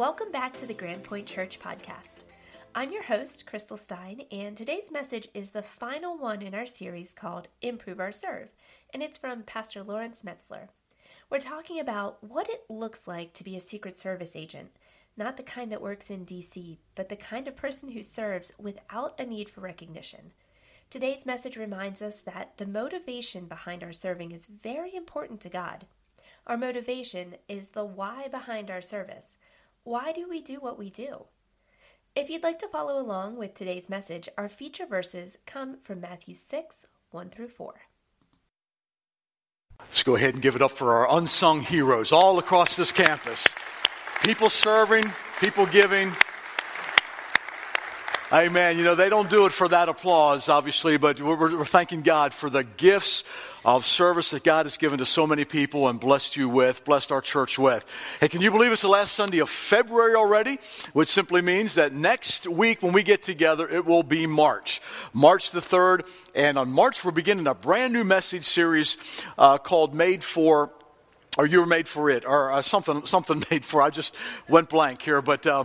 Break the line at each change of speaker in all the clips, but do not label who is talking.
Welcome back to the Grand Point Church podcast. I'm your host, Crystal Stein, and today's message is the final one in our series called Improve Our Serve, and it's from Pastor Lawrence Metzler. We're talking about what it looks like to be a Secret Service agent, not the kind that works in DC, but the kind of person who serves without a need for recognition. Today's message reminds us that the motivation behind our serving is very important to God. Our motivation is the why behind our service. Why do we do what we do? If you'd like to follow along with today's message, our feature verses come from Matthew 6 1 through 4.
Let's go ahead and give it up for our unsung heroes all across this campus. People serving, people giving, Amen. You know, they don't do it for that applause, obviously, but we're, we're, thanking God for the gifts of service that God has given to so many people and blessed you with, blessed our church with. Hey, can you believe it's the last Sunday of February already? Which simply means that next week when we get together, it will be March. March the 3rd. And on March, we're beginning a brand new message series uh, called Made for or you were made for it, or uh, something, something made for. I just went blank here, but uh,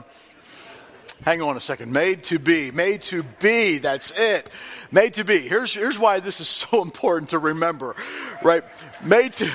Hang on a second. Made to be. Made to be. That's it. Made to be. Here's, here's why this is so important to remember, right? Made to,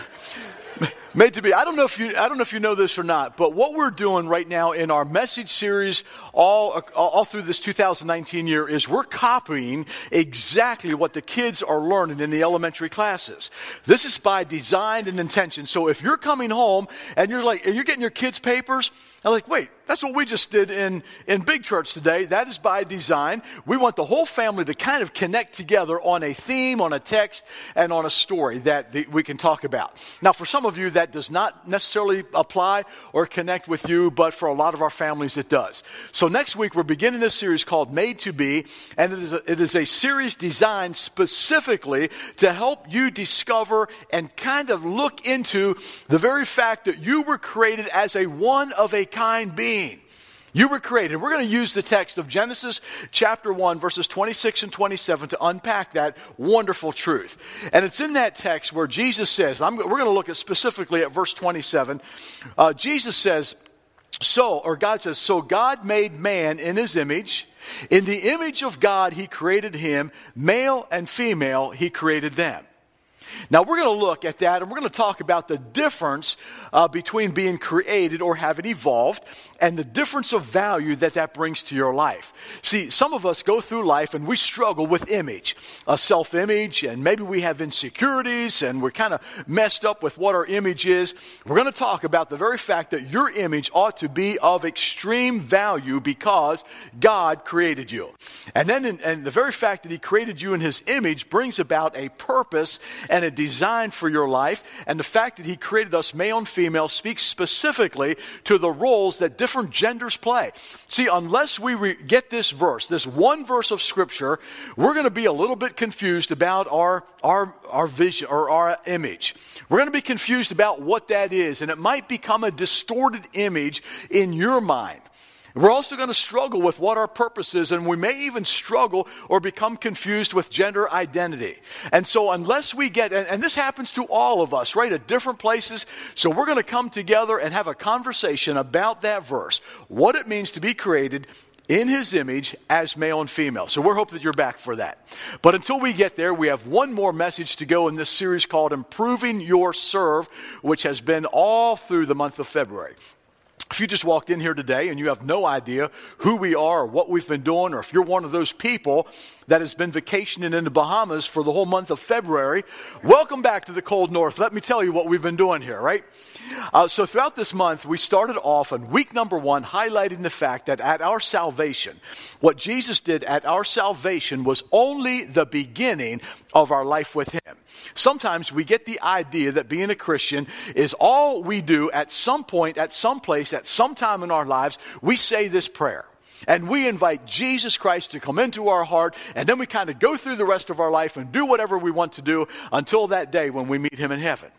made to be. I don't know if you I don't know if you know this or not, but what we're doing right now in our message series all all through this 2019 year is we're copying exactly what the kids are learning in the elementary classes. This is by design and intention. So if you're coming home and you're like and you're getting your kids papers, I'm like, "Wait, that's what we just did in, in Big Church today. That is by design. We want the whole family to kind of connect together on a theme, on a text, and on a story that the, we can talk about. Now, for some of you, that does not necessarily apply or connect with you, but for a lot of our families, it does. So next week, we're beginning this series called Made to Be, and it is a, it is a series designed specifically to help you discover and kind of look into the very fact that you were created as a one of a kind being. You were created. We're going to use the text of Genesis chapter 1, verses 26 and 27 to unpack that wonderful truth. And it's in that text where Jesus says, we're going to look at specifically at verse 27. Uh, Jesus says, so, or God says, so God made man in his image. In the image of God, he created him. Male and female, he created them. Now, we're going to look at that and we're going to talk about the difference uh, between being created or having evolved and the difference of value that that brings to your life. See, some of us go through life and we struggle with image, a self image, and maybe we have insecurities and we're kind of messed up with what our image is. We're going to talk about the very fact that your image ought to be of extreme value because God created you. And then, in, and the very fact that He created you in His image brings about a purpose and and a design for your life. And the fact that He created us male and female speaks specifically to the roles that different genders play. See, unless we re- get this verse, this one verse of Scripture, we're going to be a little bit confused about our, our, our vision or our image. We're going to be confused about what that is, and it might become a distorted image in your mind. We're also going to struggle with what our purpose is, and we may even struggle or become confused with gender identity. And so, unless we get, and, and, this happens to all of us, right, at different places, so we're going to come together and have a conversation about that verse, what it means to be created in his image as male and female. So we're hoping that you're back for that. But until we get there, we have one more message to go in this series called Improving Your Serve, which has been all through the month of February. If you just walked in here today and you have no idea who we are or what we've been doing, or if you're one of those people that has been vacationing in the Bahamas for the whole month of February, welcome back to the cold north. Let me tell you what we've been doing here, right? Uh, so throughout this month, we started off on week number one, highlighting the fact that at our salvation, what Jesus did at our salvation was only the beginning of our life with Him. Sometimes we get the idea that being a Christian is all we do at some point, at some place, at some time in our lives. We say this prayer. And we invite Jesus Christ to come into our heart, and then we kind of go through the rest of our life and do whatever we want to do until that day when we meet Him in heaven.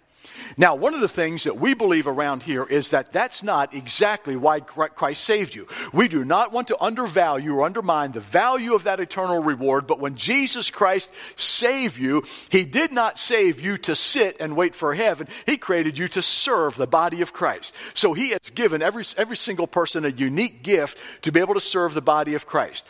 Now, one of the things that we believe around here is that that's not exactly why Christ saved you. We do not want to undervalue or undermine the value of that eternal reward, but when Jesus Christ saved you, He did not save you to sit and wait for heaven. He created you to serve the body of Christ. So He has given every, every single person a unique gift to be able to serve the body of Christ.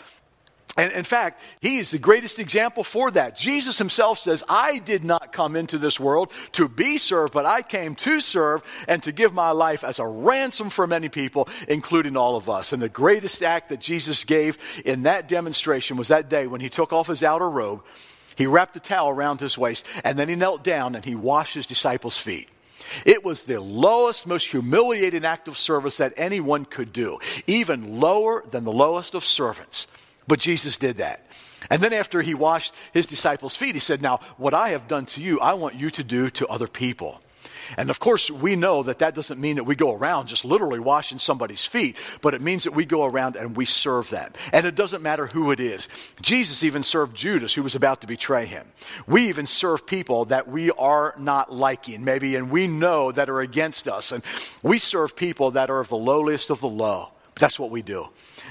And in fact, he is the greatest example for that. Jesus himself says, I did not come into this world to be served, but I came to serve and to give my life as a ransom for many people, including all of us. And the greatest act that Jesus gave in that demonstration was that day when he took off his outer robe, he wrapped a towel around his waist, and then he knelt down and he washed his disciples' feet. It was the lowest, most humiliating act of service that anyone could do, even lower than the lowest of servants. But Jesus did that. And then after he washed his disciples' feet, he said, Now, what I have done to you, I want you to do to other people. And of course, we know that that doesn't mean that we go around just literally washing somebody's feet, but it means that we go around and we serve them. And it doesn't matter who it is. Jesus even served Judas, who was about to betray him. We even serve people that we are not liking, maybe, and we know that are against us. And we serve people that are of the lowliest of the low. That's what we do.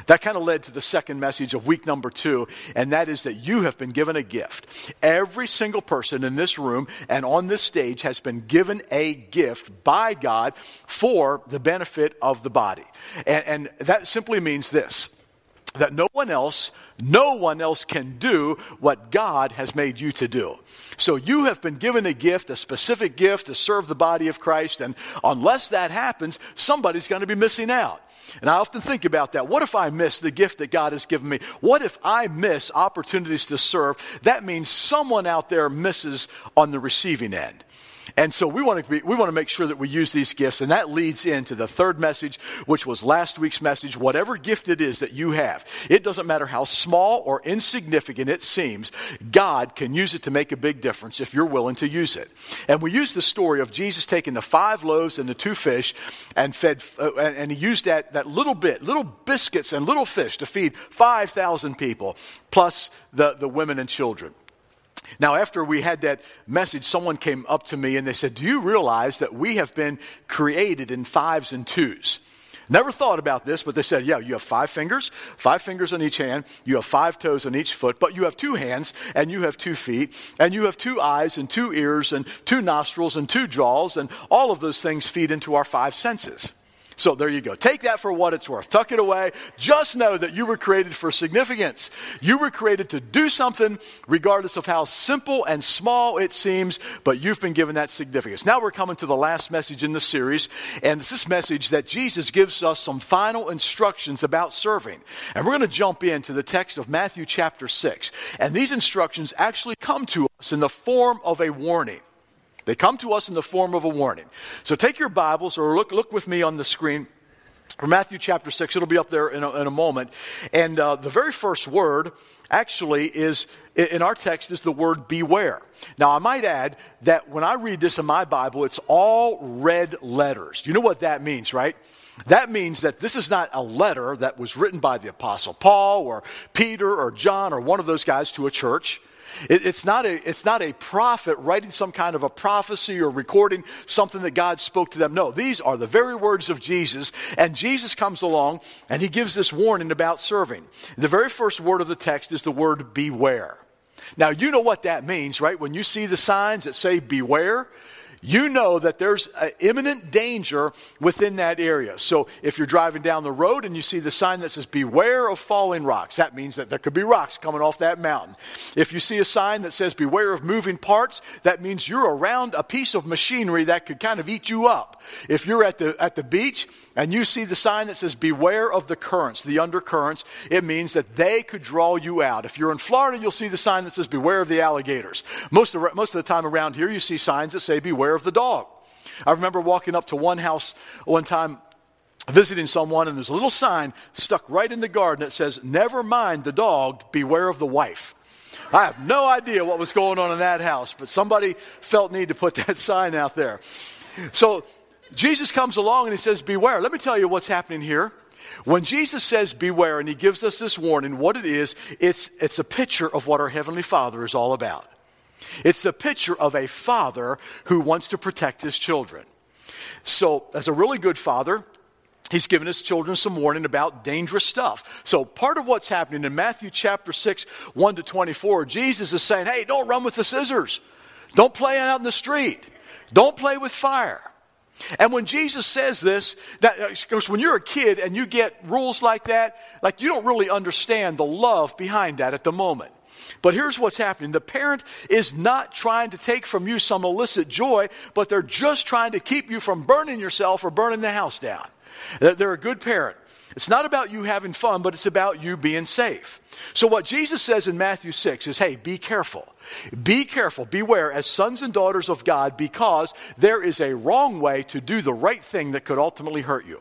That kind of led to the second message of week number two, and that is that you have been given a gift. Every single person in this room and on this stage has been given a gift by God for the benefit of the body. And, and that simply means this that no one else, no one else can do what God has made you to do. So you have been given a gift, a specific gift to serve the body of Christ, and unless that happens, somebody's going to be missing out. And I often think about that. What if I miss the gift that God has given me? What if I miss opportunities to serve? That means someone out there misses on the receiving end. And so we want to be, we want to make sure that we use these gifts, and that leads into the third message, which was last week's message. Whatever gift it is that you have, it doesn't matter how small or insignificant it seems, God can use it to make a big difference if you're willing to use it. And we use the story of Jesus taking the five loaves and the two fish, and fed, uh, and he used that that little bit, little biscuits and little fish to feed five thousand people, plus the the women and children. Now, after we had that message, someone came up to me and they said, Do you realize that we have been created in fives and twos? Never thought about this, but they said, yeah, you have five fingers, five fingers on each hand, you have five toes on each foot, but you have two hands, and you have two feet, and you have two eyes, and two ears, and two nostrils, and two jaws, and all of those things feed into our five senses. So there you go. Take that for what it's worth. Tuck it away. Just know that you were created for significance. You were created to do something, regardless of how simple and small it seems, but you've been given that significance. Now we're coming to the last message in the series, and it's this message that Jesus gives us some final instructions about serving. And we're going to jump into the text of Matthew chapter 6. And these instructions actually come to us in the form of a warning. They come to us in the form of a warning. So take your Bibles or look, look with me on the screen for Matthew chapter 6. It'll be up there in a, in a moment. And uh, the very first word actually is in our text is the word beware. Now, I might add that when I read this in my Bible, it's all red letters. You know what that means, right? That means that this is not a letter that was written by the Apostle Paul or Peter or John or one of those guys to a church. It, it's, not a, it's not a prophet writing some kind of a prophecy or recording something that God spoke to them. No, these are the very words of Jesus. And Jesus comes along and he gives this warning about serving. The very first word of the text is the word beware. Now, you know what that means, right? When you see the signs that say beware, you know that there's an imminent danger within that area. So if you're driving down the road and you see the sign that says beware of falling rocks, that means that there could be rocks coming off that mountain. If you see a sign that says beware of moving parts, that means you're around a piece of machinery that could kind of eat you up. If you're at the, at the beach and you see the sign that says beware of the currents, the undercurrents, it means that they could draw you out. If you're in Florida, you'll see the sign that says beware of the alligators. Most of, most of the time around here, you see signs that say beware of the dog. I remember walking up to one house one time visiting someone, and there's a little sign stuck right in the garden that says, Never mind the dog, beware of the wife. I have no idea what was going on in that house, but somebody felt need to put that sign out there. So Jesus comes along and he says, Beware. Let me tell you what's happening here. When Jesus says beware and he gives us this warning, what it is, it's, it's a picture of what our Heavenly Father is all about. It's the picture of a father who wants to protect his children. So, as a really good father, he's given his children some warning about dangerous stuff. So, part of what's happening in Matthew chapter 6, 1 to 24, Jesus is saying, Hey, don't run with the scissors. Don't play out in the street. Don't play with fire. And when Jesus says this, that, uh, because when you're a kid and you get rules like that, like you don't really understand the love behind that at the moment. But here's what's happening the parent is not trying to take from you some illicit joy, but they're just trying to keep you from burning yourself or burning the house down. They're a good parent. It's not about you having fun, but it's about you being safe. So, what Jesus says in Matthew 6 is hey, be careful. Be careful, beware as sons and daughters of God, because there is a wrong way to do the right thing that could ultimately hurt you.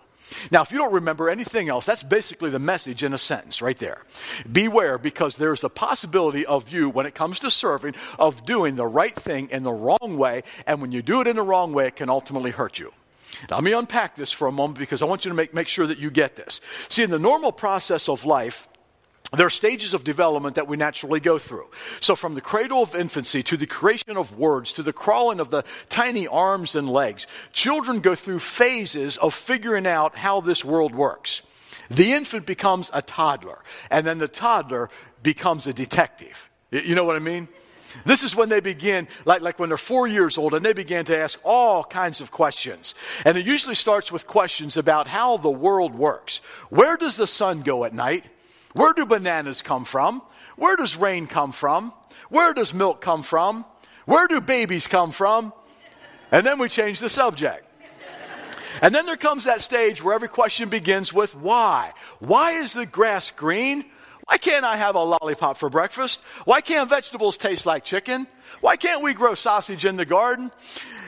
Now, if you don't remember anything else, that's basically the message in a sentence right there. Beware because there's the possibility of you, when it comes to serving, of doing the right thing in the wrong way. And when you do it in the wrong way, it can ultimately hurt you. Now, let me unpack this for a moment because I want you to make, make sure that you get this. See, in the normal process of life, there are stages of development that we naturally go through. So, from the cradle of infancy to the creation of words to the crawling of the tiny arms and legs, children go through phases of figuring out how this world works. The infant becomes a toddler, and then the toddler becomes a detective. You know what I mean? This is when they begin, like, like when they're four years old, and they begin to ask all kinds of questions. And it usually starts with questions about how the world works. Where does the sun go at night? Where do bananas come from? Where does rain come from? Where does milk come from? Where do babies come from? And then we change the subject. And then there comes that stage where every question begins with why? Why is the grass green? Why can't I have a lollipop for breakfast? Why can't vegetables taste like chicken? Why can't we grow sausage in the garden?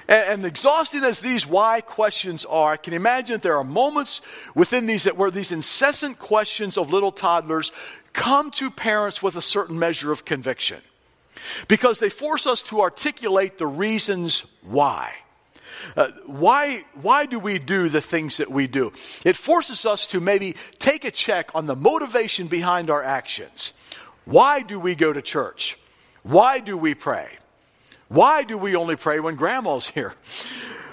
And, and, exhausting as these why questions are, I can imagine that there are moments within these that where these incessant questions of little toddlers come to parents with a certain measure of conviction. Because they force us to articulate the reasons why. Uh, why, why do we do the things that we do? It forces us to maybe take a check on the motivation behind our actions. Why do we go to church? Why do we pray? Why do we only pray when grandma's here?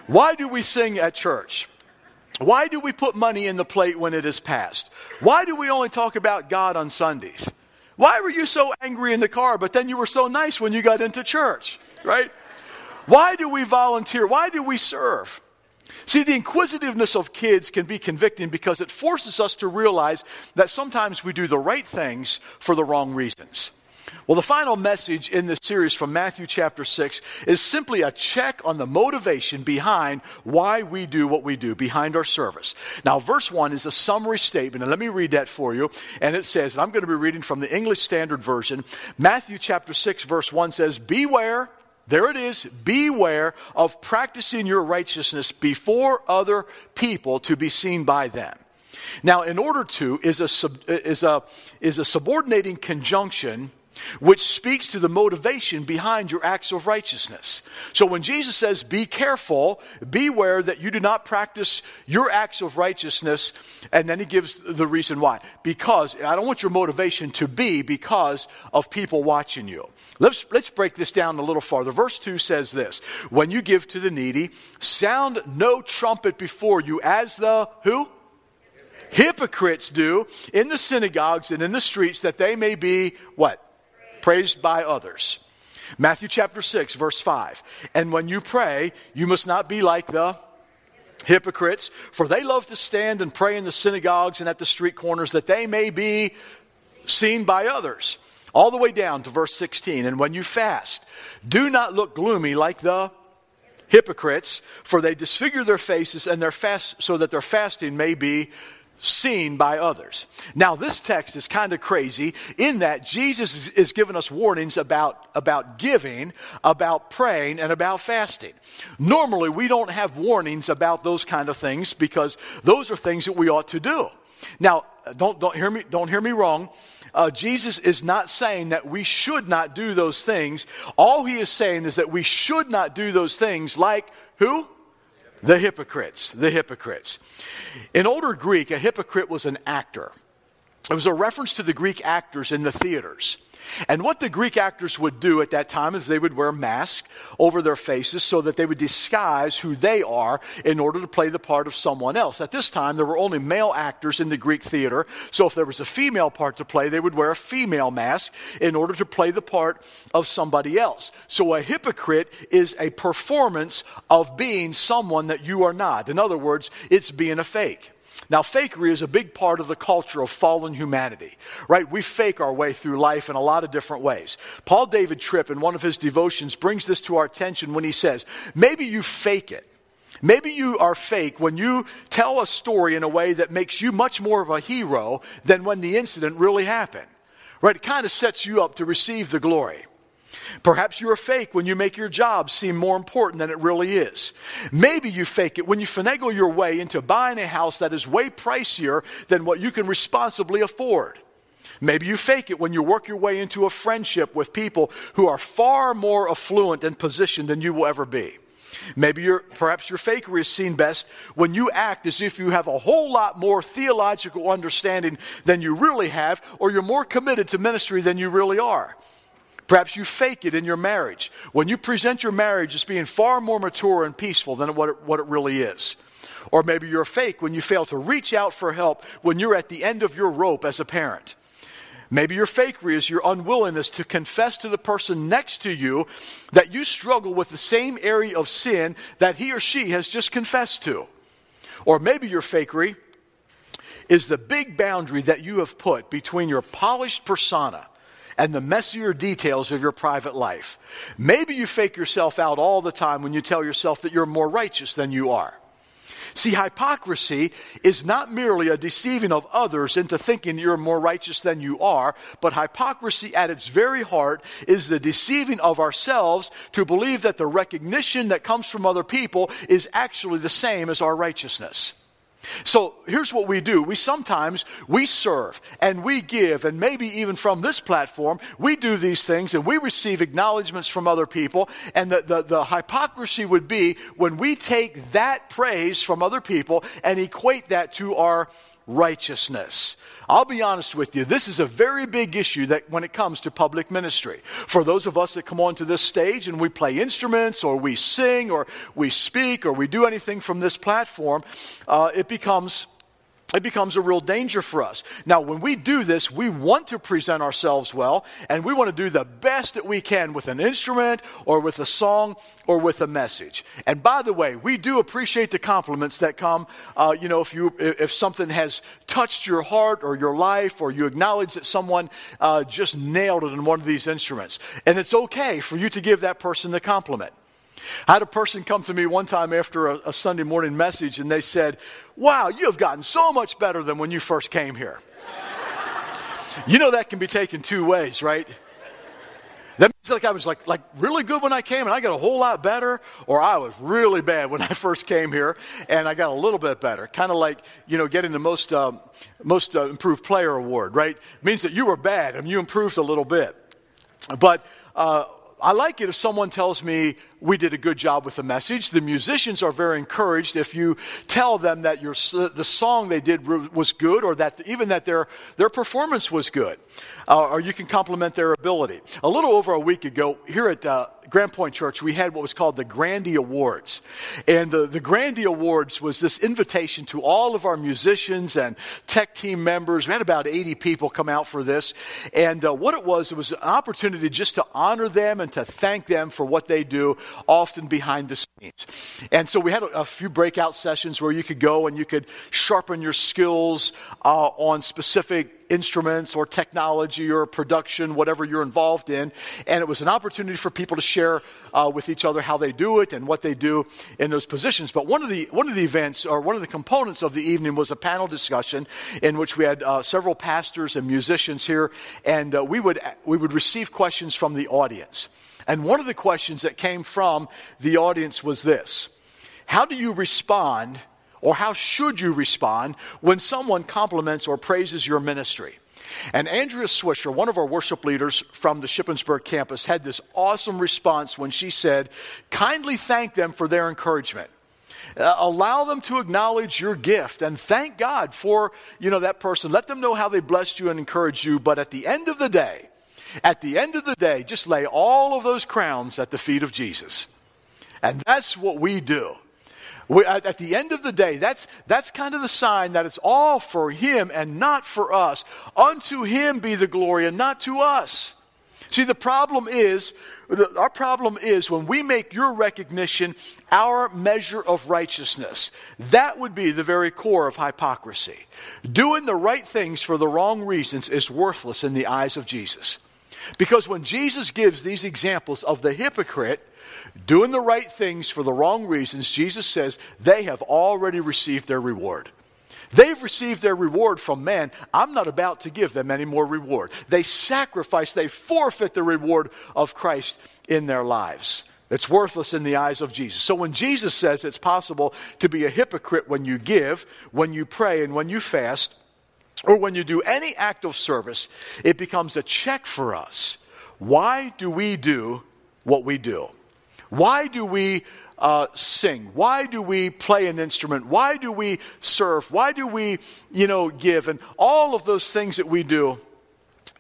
Why do we sing at church? Why do we put money in the plate when it is passed? Why do we only talk about God on Sundays? Why were you so angry in the car, but then you were so nice when you got into church, right? Why do we volunteer? Why do we serve? See, the inquisitiveness of kids can be convicting because it forces us to realize that sometimes we do the right things for the wrong reasons. Well, the final message in this series from Matthew chapter 6 is simply a check on the motivation behind why we do what we do, behind our service. Now, verse 1 is a summary statement, and let me read that for you. And it says, and I'm going to be reading from the English Standard Version. Matthew chapter 6, verse 1 says, Beware. There it is. Beware of practicing your righteousness before other people to be seen by them. Now, in order to is a, is a, is a subordinating conjunction which speaks to the motivation behind your acts of righteousness. So when Jesus says, Be careful, beware that you do not practice your acts of righteousness, and then he gives the reason why. Because I don't want your motivation to be because of people watching you. Let's, let's break this down a little farther. Verse 2 says this When you give to the needy, sound no trumpet before you as the who? Hypocrites do in the synagogues and in the streets that they may be what? Praised by others. Matthew chapter 6, verse 5. And when you pray, you must not be like the hypocrites, for they love to stand and pray in the synagogues and at the street corners that they may be seen by others. All the way down to verse 16. And when you fast, do not look gloomy like the hypocrites, for they disfigure their faces and their fast so that their fasting may be seen by others. Now, this text is kind of crazy in that Jesus is, giving us warnings about, about giving, about praying, and about fasting. Normally, we don't have warnings about those kind of things because those are things that we ought to do. Now, don't, don't, hear, me, don't hear me wrong. Uh, Jesus is not saying that we should not do those things. All he is saying is that we should not do those things like who? The hypocrites, the hypocrites. In older Greek, a hypocrite was an actor. It was a reference to the Greek actors in the theaters. And what the Greek actors would do at that time is they would wear masks over their faces so that they would disguise who they are in order to play the part of someone else. At this time, there were only male actors in the Greek theater, so if there was a female part to play, they would wear a female mask in order to play the part of somebody else. So a hypocrite is a performance of being someone that you are not. In other words, it's being a fake. Now, fakery is a big part of the culture of fallen humanity, right? We fake our way through life in a lot of different ways. Paul David Tripp, in one of his devotions, brings this to our attention when he says, maybe you fake it. Maybe you are fake when you tell a story in a way that makes you much more of a hero than when the incident really happened. Right? It kind of sets you up to receive the glory. Perhaps you're a fake when you make your job seem more important than it really is. Maybe you fake it when you finagle your way into buying a house that is way pricier than what you can responsibly afford. Maybe you fake it when you work your way into a friendship with people who are far more affluent and positioned than you will ever be. Maybe your, perhaps your fakery is seen best when you act as if you have a whole lot more theological understanding than you really have, or you're more committed to ministry than you really are. Perhaps you fake it in your marriage when you present your marriage as being far more mature and peaceful than what it, what it really is. Or maybe you're fake when you fail to reach out for help when you're at the end of your rope as a parent. Maybe your fakery is your unwillingness to confess to the person next to you that you struggle with the same area of sin that he or she has just confessed to. Or maybe your fakery is the big boundary that you have put between your polished persona and the messier details of your private life. Maybe you fake yourself out all the time when you tell yourself that you're more righteous than you are. See, hypocrisy is not merely a deceiving of others into thinking you're more righteous than you are, but hypocrisy at its very heart is the deceiving of ourselves to believe that the recognition that comes from other people is actually the same as our righteousness. So here's what we do. We sometimes we serve and we give and maybe even from this platform we do these things and we receive acknowledgments from other people and the, the, the hypocrisy would be when we take that praise from other people and equate that to our righteousness. I'll be honest with you, this is a very big issue that when it comes to public ministry. For those of us that come onto this stage and we play instruments or we sing or we speak or we do anything from this platform, uh, it becomes it becomes a real danger for us. Now, when we do this, we want to present ourselves well, and we want to do the best that we can with an instrument or with a song or with a message. And by the way, we do appreciate the compliments that come. Uh, you know, if you if something has touched your heart or your life, or you acknowledge that someone uh, just nailed it in one of these instruments, and it's okay for you to give that person the compliment. I had a person come to me one time after a, a, Sunday morning message and they said, Wow, you have gotten so much better than when you first came here. you know that can be taken two ways, right? That means like I was like, like really good when I came and I got a whole lot better, or I was really bad when I first came here and I got a little bit better. Kind of like, you know, getting the most, um, most uh, improved player award, right? It means that you were bad and you improved a little bit. But, uh, I like it if someone tells me we did a good job with the message. The musicians are very encouraged if you tell them that your, the song they did was good or that even that their, their performance was good. Uh, or you can compliment their ability. A little over a week ago, here at uh, Grand Point Church, we had what was called the Grandy Awards. And the, the Grandy Awards was this invitation to all of our musicians and tech team members. We had about 80 people come out for this. And uh, what it was, it was an opportunity just to honor them and to thank them for what they do, often behind the scenes. And so we had a, a few breakout sessions where you could go and you could sharpen your skills uh, on specific instruments or technology or production, whatever you're involved in. And it was an opportunity for people to share uh, with each other how they do it and what they do in those positions. But one of the one of the events or one of the components of the evening was a panel discussion in which we had uh, several pastors and musicians here, and uh, we would we would receive questions from the audience. And one of the questions that came from the audience was this: How do you respond? Or how should you respond when someone compliments or praises your ministry? And Andrea Swisher, one of our worship leaders from the Shippensburg campus, had this awesome response when she said, Kindly thank them for their encouragement. Uh, allow them to acknowledge your gift and thank God for, you know, that person. Let them know how they blessed you and encouraged you. But at the end of the day, At the end of the day, just lay all of those crowns at the feet of Jesus. And that's what we do. We, at, at, the end of the day, that's, that's kind of the sign that it's all for Him and not for us. Unto Him be the glory and not to us. See, the problem is, our problem is when we make your recognition our measure of righteousness. That would be the very core of hypocrisy. Doing the right things for the wrong reasons is worthless in the eyes of Jesus. Because when Jesus gives these examples of the hypocrite, doing the right things for the wrong reasons, Jesus says they have already received their reward. They've received their reward from man. I'm not about to give them any more reward. They sacrifice, they forfeit the reward of Christ in their lives. It's worthless in the eyes of Jesus. So when Jesus says it's possible to be a hypocrite when you give, when you pray, and when you fast, or when you do any act of service, it becomes a check for us. Why do we do what we do? Why do we uh, sing? Why do we play an instrument? Why do we serve? Why do we, you know, give? And all of those things that we do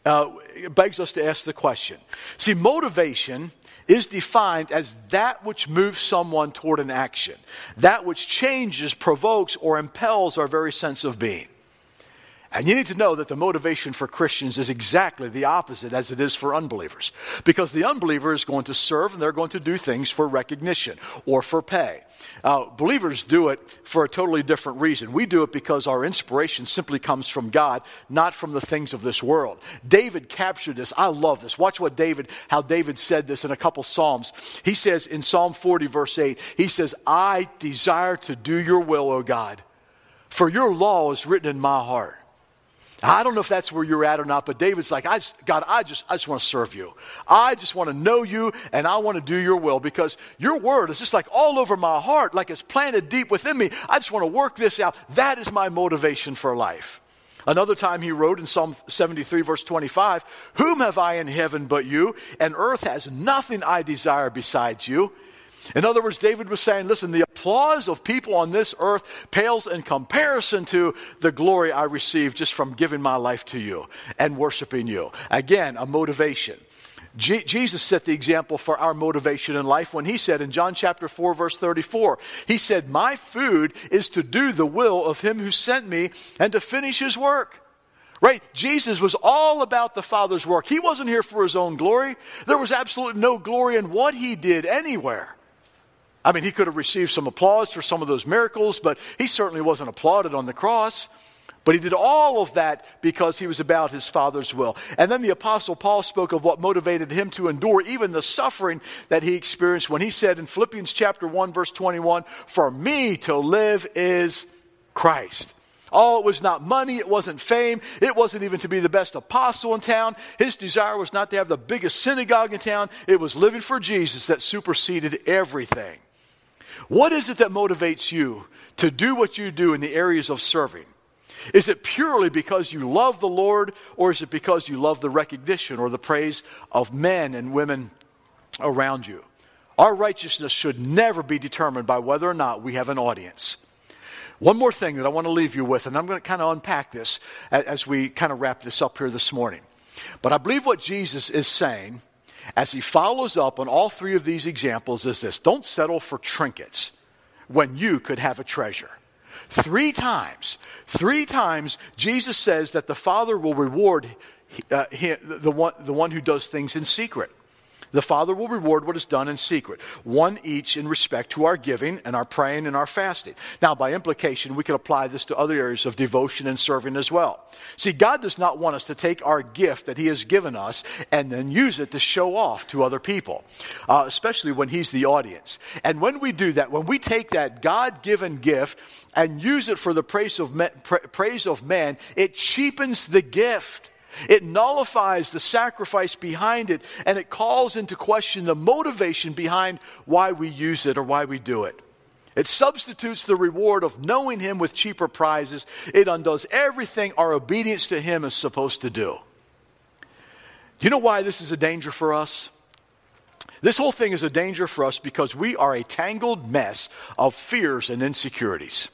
uh, begs us to ask the question. See, motivation is defined as that which moves someone toward an action, that which changes, provokes, or impels our very sense of being. And you need to know that the motivation for Christians is exactly the opposite as it is for unbelievers. Because the unbeliever is going to serve and they're going to do things for recognition or for pay. Uh, believers do it for a totally different reason. We do it because our inspiration simply comes from God, not from the things of this world. David captured this. I love this. Watch what David, how David said this in a couple Psalms. He says in Psalm 40, verse 8, he says, I desire to do your will, O God, for your law is written in my heart. I don't know if that's where you're at or not, but David's like, I just, God, I just, I just want to serve you. I just want to know you and I want to do your will because your word is just like all over my heart, like it's planted deep within me. I just want to work this out. That is my motivation for life. Another time he wrote in Psalm 73, verse 25, Whom have I in heaven but you? And earth has nothing I desire besides you. In other words, David was saying, listen, the applause of people on this earth pales in comparison to the glory I receive just from giving my life to you and worshiping you. Again, a motivation. Je- Jesus set the example for our motivation in life when he said in John chapter 4, verse 34, he said, My food is to do the will of him who sent me and to finish his work. Right? Jesus was all about the Father's work. He wasn't here for his own glory. There was absolutely no glory in what he did anywhere. I mean, he could have received some applause for some of those miracles, but he certainly wasn't applauded on the cross. But he did all of that because he was about his Father's will. And then the Apostle Paul spoke of what motivated him to endure even the suffering that he experienced when he said in Philippians chapter 1, verse 21, For me to live is Christ. Oh, it was not money, it wasn't fame, it wasn't even to be the best apostle in town. His desire was not to have the biggest synagogue in town, it was living for Jesus that superseded everything. What is it that motivates you to do what you do in the areas of serving? Is it purely because you love the Lord, or is it because you love the recognition or the praise of men and women around you? Our righteousness should never be determined by whether or not we have an audience. One more thing that I want to leave you with, and I'm going to kind of unpack this as we kind of wrap this up here this morning. But I believe what Jesus is saying as he follows up on all three of these examples is this don't settle for trinkets when you could have a treasure. Three times, three times, Jesus says that the Father will reward uh, the, one, the one who does things in secret. The Father will reward what is done in secret, one each in respect to our giving and our praying and our fasting. Now, by implication, we can apply this to other areas of devotion and serving as well. See, God does not want us to take our gift that He has given us and then use it to show off to other people, uh, especially when He's the audience. And when we do that, when we take that God given gift and use it for the praise of, praise of man, it cheapens the gift. It nullifies the sacrifice behind it, and it calls into question the motivation behind why we use it or why we do it. It substitutes the reward of knowing Him with cheaper prizes. It undoes everything our obedience to Him is supposed to do. Do you know why this is a danger for us? This whole thing is a danger for us because we are a tangled mess of fears and insecurities.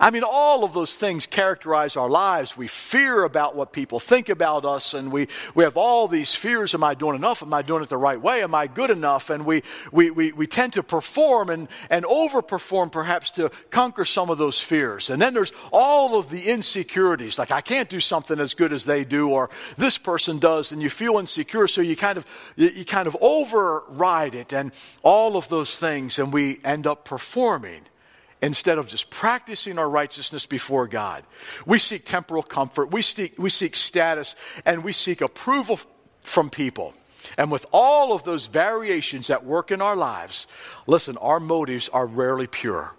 I mean, all of those things characterize our lives. We fear about what people think about us, and we, we have all these fears. Am I doing enough? Am I doing it the right way? Am I good enough? And we, we, we, we tend to perform and, and overperform perhaps to conquer some of those fears. And then there's all of the insecurities, like I can't do something as good as they do, or this person does, and you feel insecure, so you kind of, you, you kind of override it, and all of those things, and we end up performing instead of just practicing our righteousness before God. We seek temporal comfort, we seek, we seek status, and we seek approval from people. And with all of those variations at work in our lives, listen, our motives are rarely pure.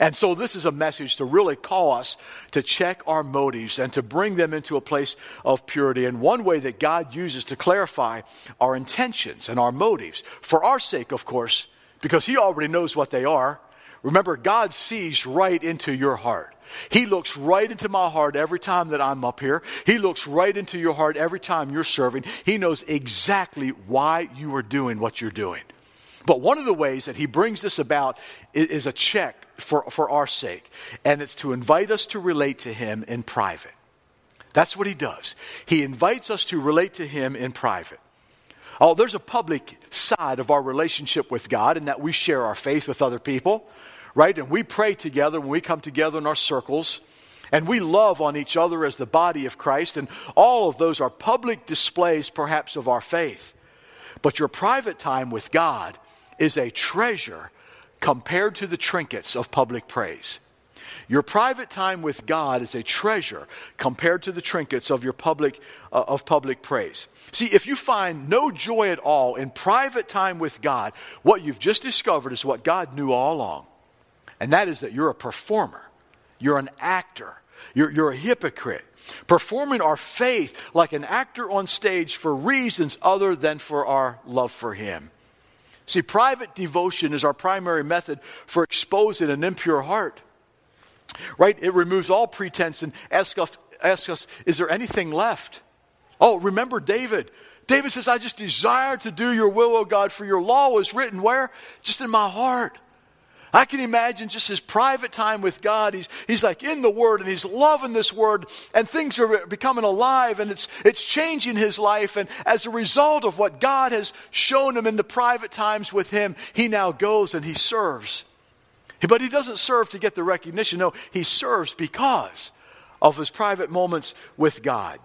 And so, this is a message to really call us to check our motives and to bring them into a place of purity. And one way that God uses to clarify our intentions and our motives, for our sake, of course, because He already knows what they are, Remember, God sees right into your heart. He looks right into my heart every time that I'm up here. He looks right into your heart every time you're serving. He knows exactly why you are doing what you're doing. But one of the ways that he brings this about is a check for, for our sake, and it's to invite us to relate to him in private. That's what he does. He invites us to relate to him in private. Oh, there's a public side of our relationship with God in that we share our faith with other people right? And we pray together when we come together in our circles. And we love on each other as the body of Christ. And all of those are public displays, perhaps, of our faith. But your private time with God is a treasure compared to the trinkets of public praise. Your private time with God is a treasure compared to the trinkets of your public uh, of public praise. See, if you find no joy at all in private time with God, what you've just discovered is what God knew all along and that is that you're a performer, you're an actor, you're, you're a hypocrite. Performing our faith like an actor on stage for reasons other than for our love for Him. See, private devotion is our primary method for exposing an impure heart. Right? It removes all pretense and asks us, asks us is there anything left? Oh, remember David. David says, I just desire to do your will, O God, for your law was written where? Just in my heart. I can imagine just his private time with God. He's, he's like in the Word and he's loving this Word and things are becoming alive and it's, it's changing his life. And as a result of what God has shown him in the private times with him, he now goes and he serves. But he doesn't serve to get the recognition. No, he serves because of his private moments with God.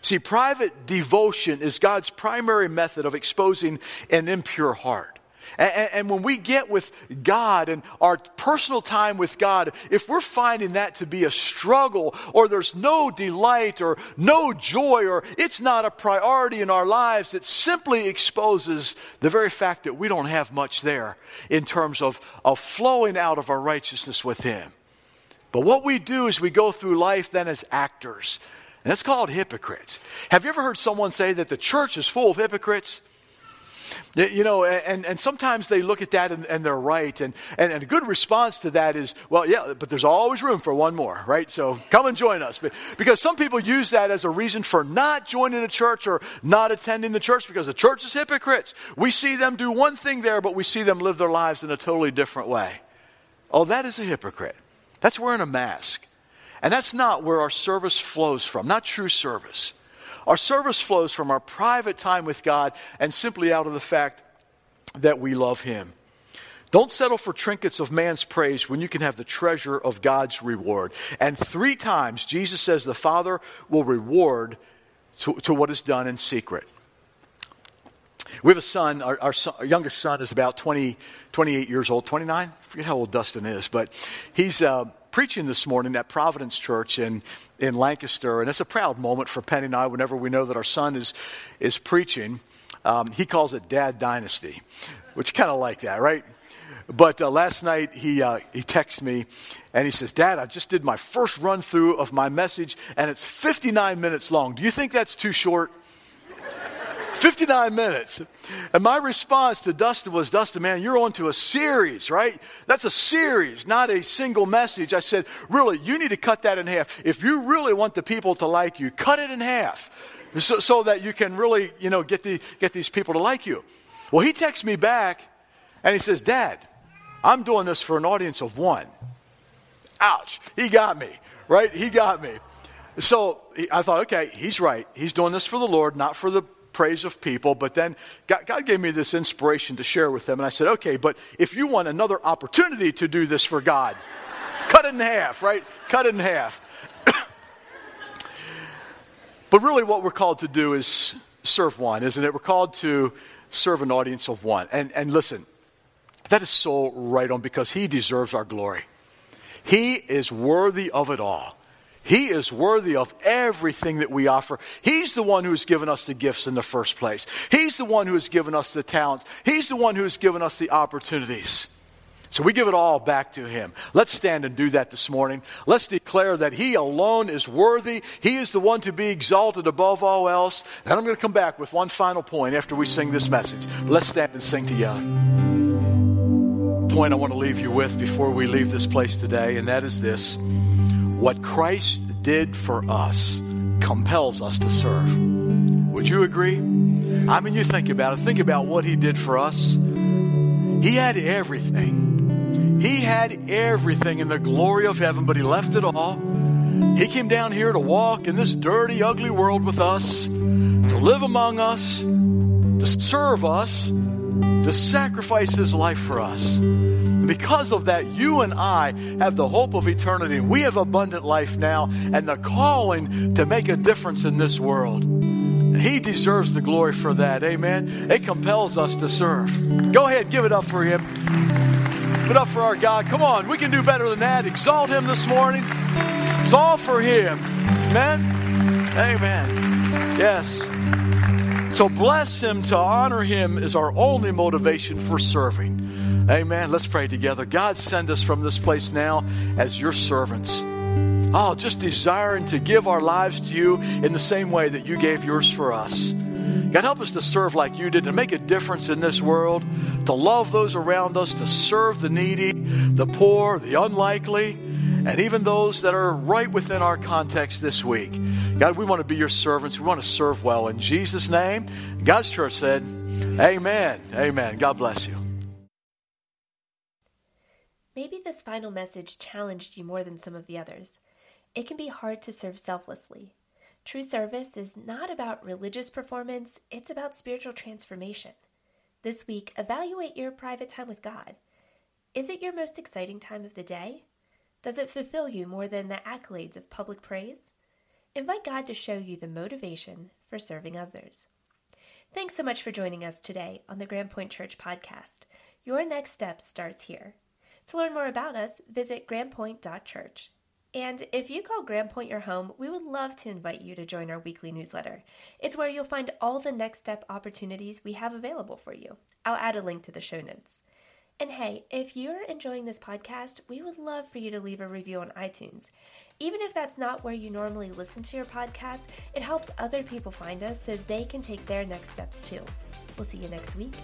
See, private devotion is God's primary method of exposing an impure heart. And, and, when we get with God and our personal time with God, if we're finding that to be a struggle or there's no delight or no joy or it's not a priority in our lives, it simply exposes the very fact that we don't have much there in terms of, of flowing out of our righteousness with Him. But what we do is we go through life then as actors. And that's called hypocrites. Have you ever heard someone say that the church is full of hypocrites? You know, and, and sometimes they look at that and, and they're right. And, and, and, a good response to that is, well, yeah, but there's always room for one more, right? So come and join us. Because some people use that as a reason for not joining a church or not attending the church because the church is hypocrites. We see them do one thing there, but we see them live their lives in a totally different way. Oh, that is a hypocrite. That's wearing a mask. And that's not where our service flows from, not true service. Our service flows from our private time with God and simply out of the fact that we love Him. Don't settle for trinkets of man's praise when you can have the treasure of God's reward. And three times Jesus says the Father will reward to, to what is done in secret. We have a son our, our, son, our, youngest son is about 20, 28 years old, 29? I forget how old Dustin is, but he's. Uh, preaching this morning at Providence Church in, in Lancaster, and it's a proud moment for Penny and I whenever we know that our son is, is preaching. Um, he calls it Dad Dynasty, which kind of like that, right? But uh, last night he, uh, he texted me and he says, Dad, I just did my first run through of my message and it's 59 minutes long. Do you think that's too short? 59 minutes. And my response to Dustin was, Dustin, man, you're on to a series, right? That's a series, not a single message. I said, really, you need to cut that in half. If you really want the people to like you, cut it in half so, so that you can really, you know, get, the, get these people to like you. Well, he texts me back and he says, Dad, I'm doing this for an audience of one. ouch, he got me, right? He got me. So I thought, okay, he's right. He's doing this for the Lord, not for the praise of people. But then God, God, gave me this inspiration to share with them. And I said, okay, but if you want another opportunity to do this for God, cut it in half, right? Cut it in half. but really, what we're called to do is serve one, isn't it? We're called to serve an audience of one. And, and listen, that is so right on because he deserves our glory. He is worthy of it all. He is worthy of everything that we offer. He's the one who has given us the gifts in the first place. He's the one who has given us the talents. He's the one who has given us the opportunities. So we give it all back to Him. Let's stand and do that this morning. Let's declare that He alone is worthy. He is the one to be exalted above all else. And I'm going to come back with one final point after we sing this message. Let's stand and sing together. Point I want to leave you with before we leave this place today, and that is this. What Christ did for us compels us to serve. Would you agree? I mean, you think about it. Think about what He did for us. He had everything. He had everything in the glory of heaven, but He left it all. He came down here to walk in this dirty, ugly world with us, to live among us, to serve us, to sacrifice His life for us. And because of that, you and I have the hope of eternity. We have abundant life now and the calling to make a difference in this world. He deserves the glory for that. Amen. It compels us to serve. Go ahead, give it up for Him. Give it up for our God. Come on, we can do better than that. Exalt Him this morning. It's all for Him. Amen. Amen. Yes. So bless Him, to honor Him is our only motivation for serving. Amen. Let's pray together. God, send us from this place now as your servants. Oh, just desiring to give our lives to you in the same way that you gave yours for us. God, help us to serve like you did, to make a difference in this world, to love those around us, to serve the needy, the poor, the unlikely, and even those that are right within our context this week. God, we want to be your servants. We want to serve well. In Jesus' name, God's church said, Amen. Amen. God bless you.
Maybe this final message challenged you more than some of the others. It can be hard to serve selflessly. True service is not about religious performance, it's about spiritual transformation. This week, evaluate your private time with God. Is it your most exciting time of the day? Does it fulfill you more than the accolades of public praise? Invite God to show you the motivation for serving others. Thanks so much for joining us today on the Grand Point Church podcast. Your next step starts here. To learn more about us, visit grandpoint.church. And if you call Grand Point your home, we would love to invite you to join our weekly newsletter. It's where you'll find all the next step opportunities we have available for you. I'll add a link to the show notes. And hey, if you're enjoying this podcast, we would love for you to leave a review on iTunes. Even if that's not where you normally listen to your podcast, it helps other people find us so they can take their next steps too. We'll see you next week.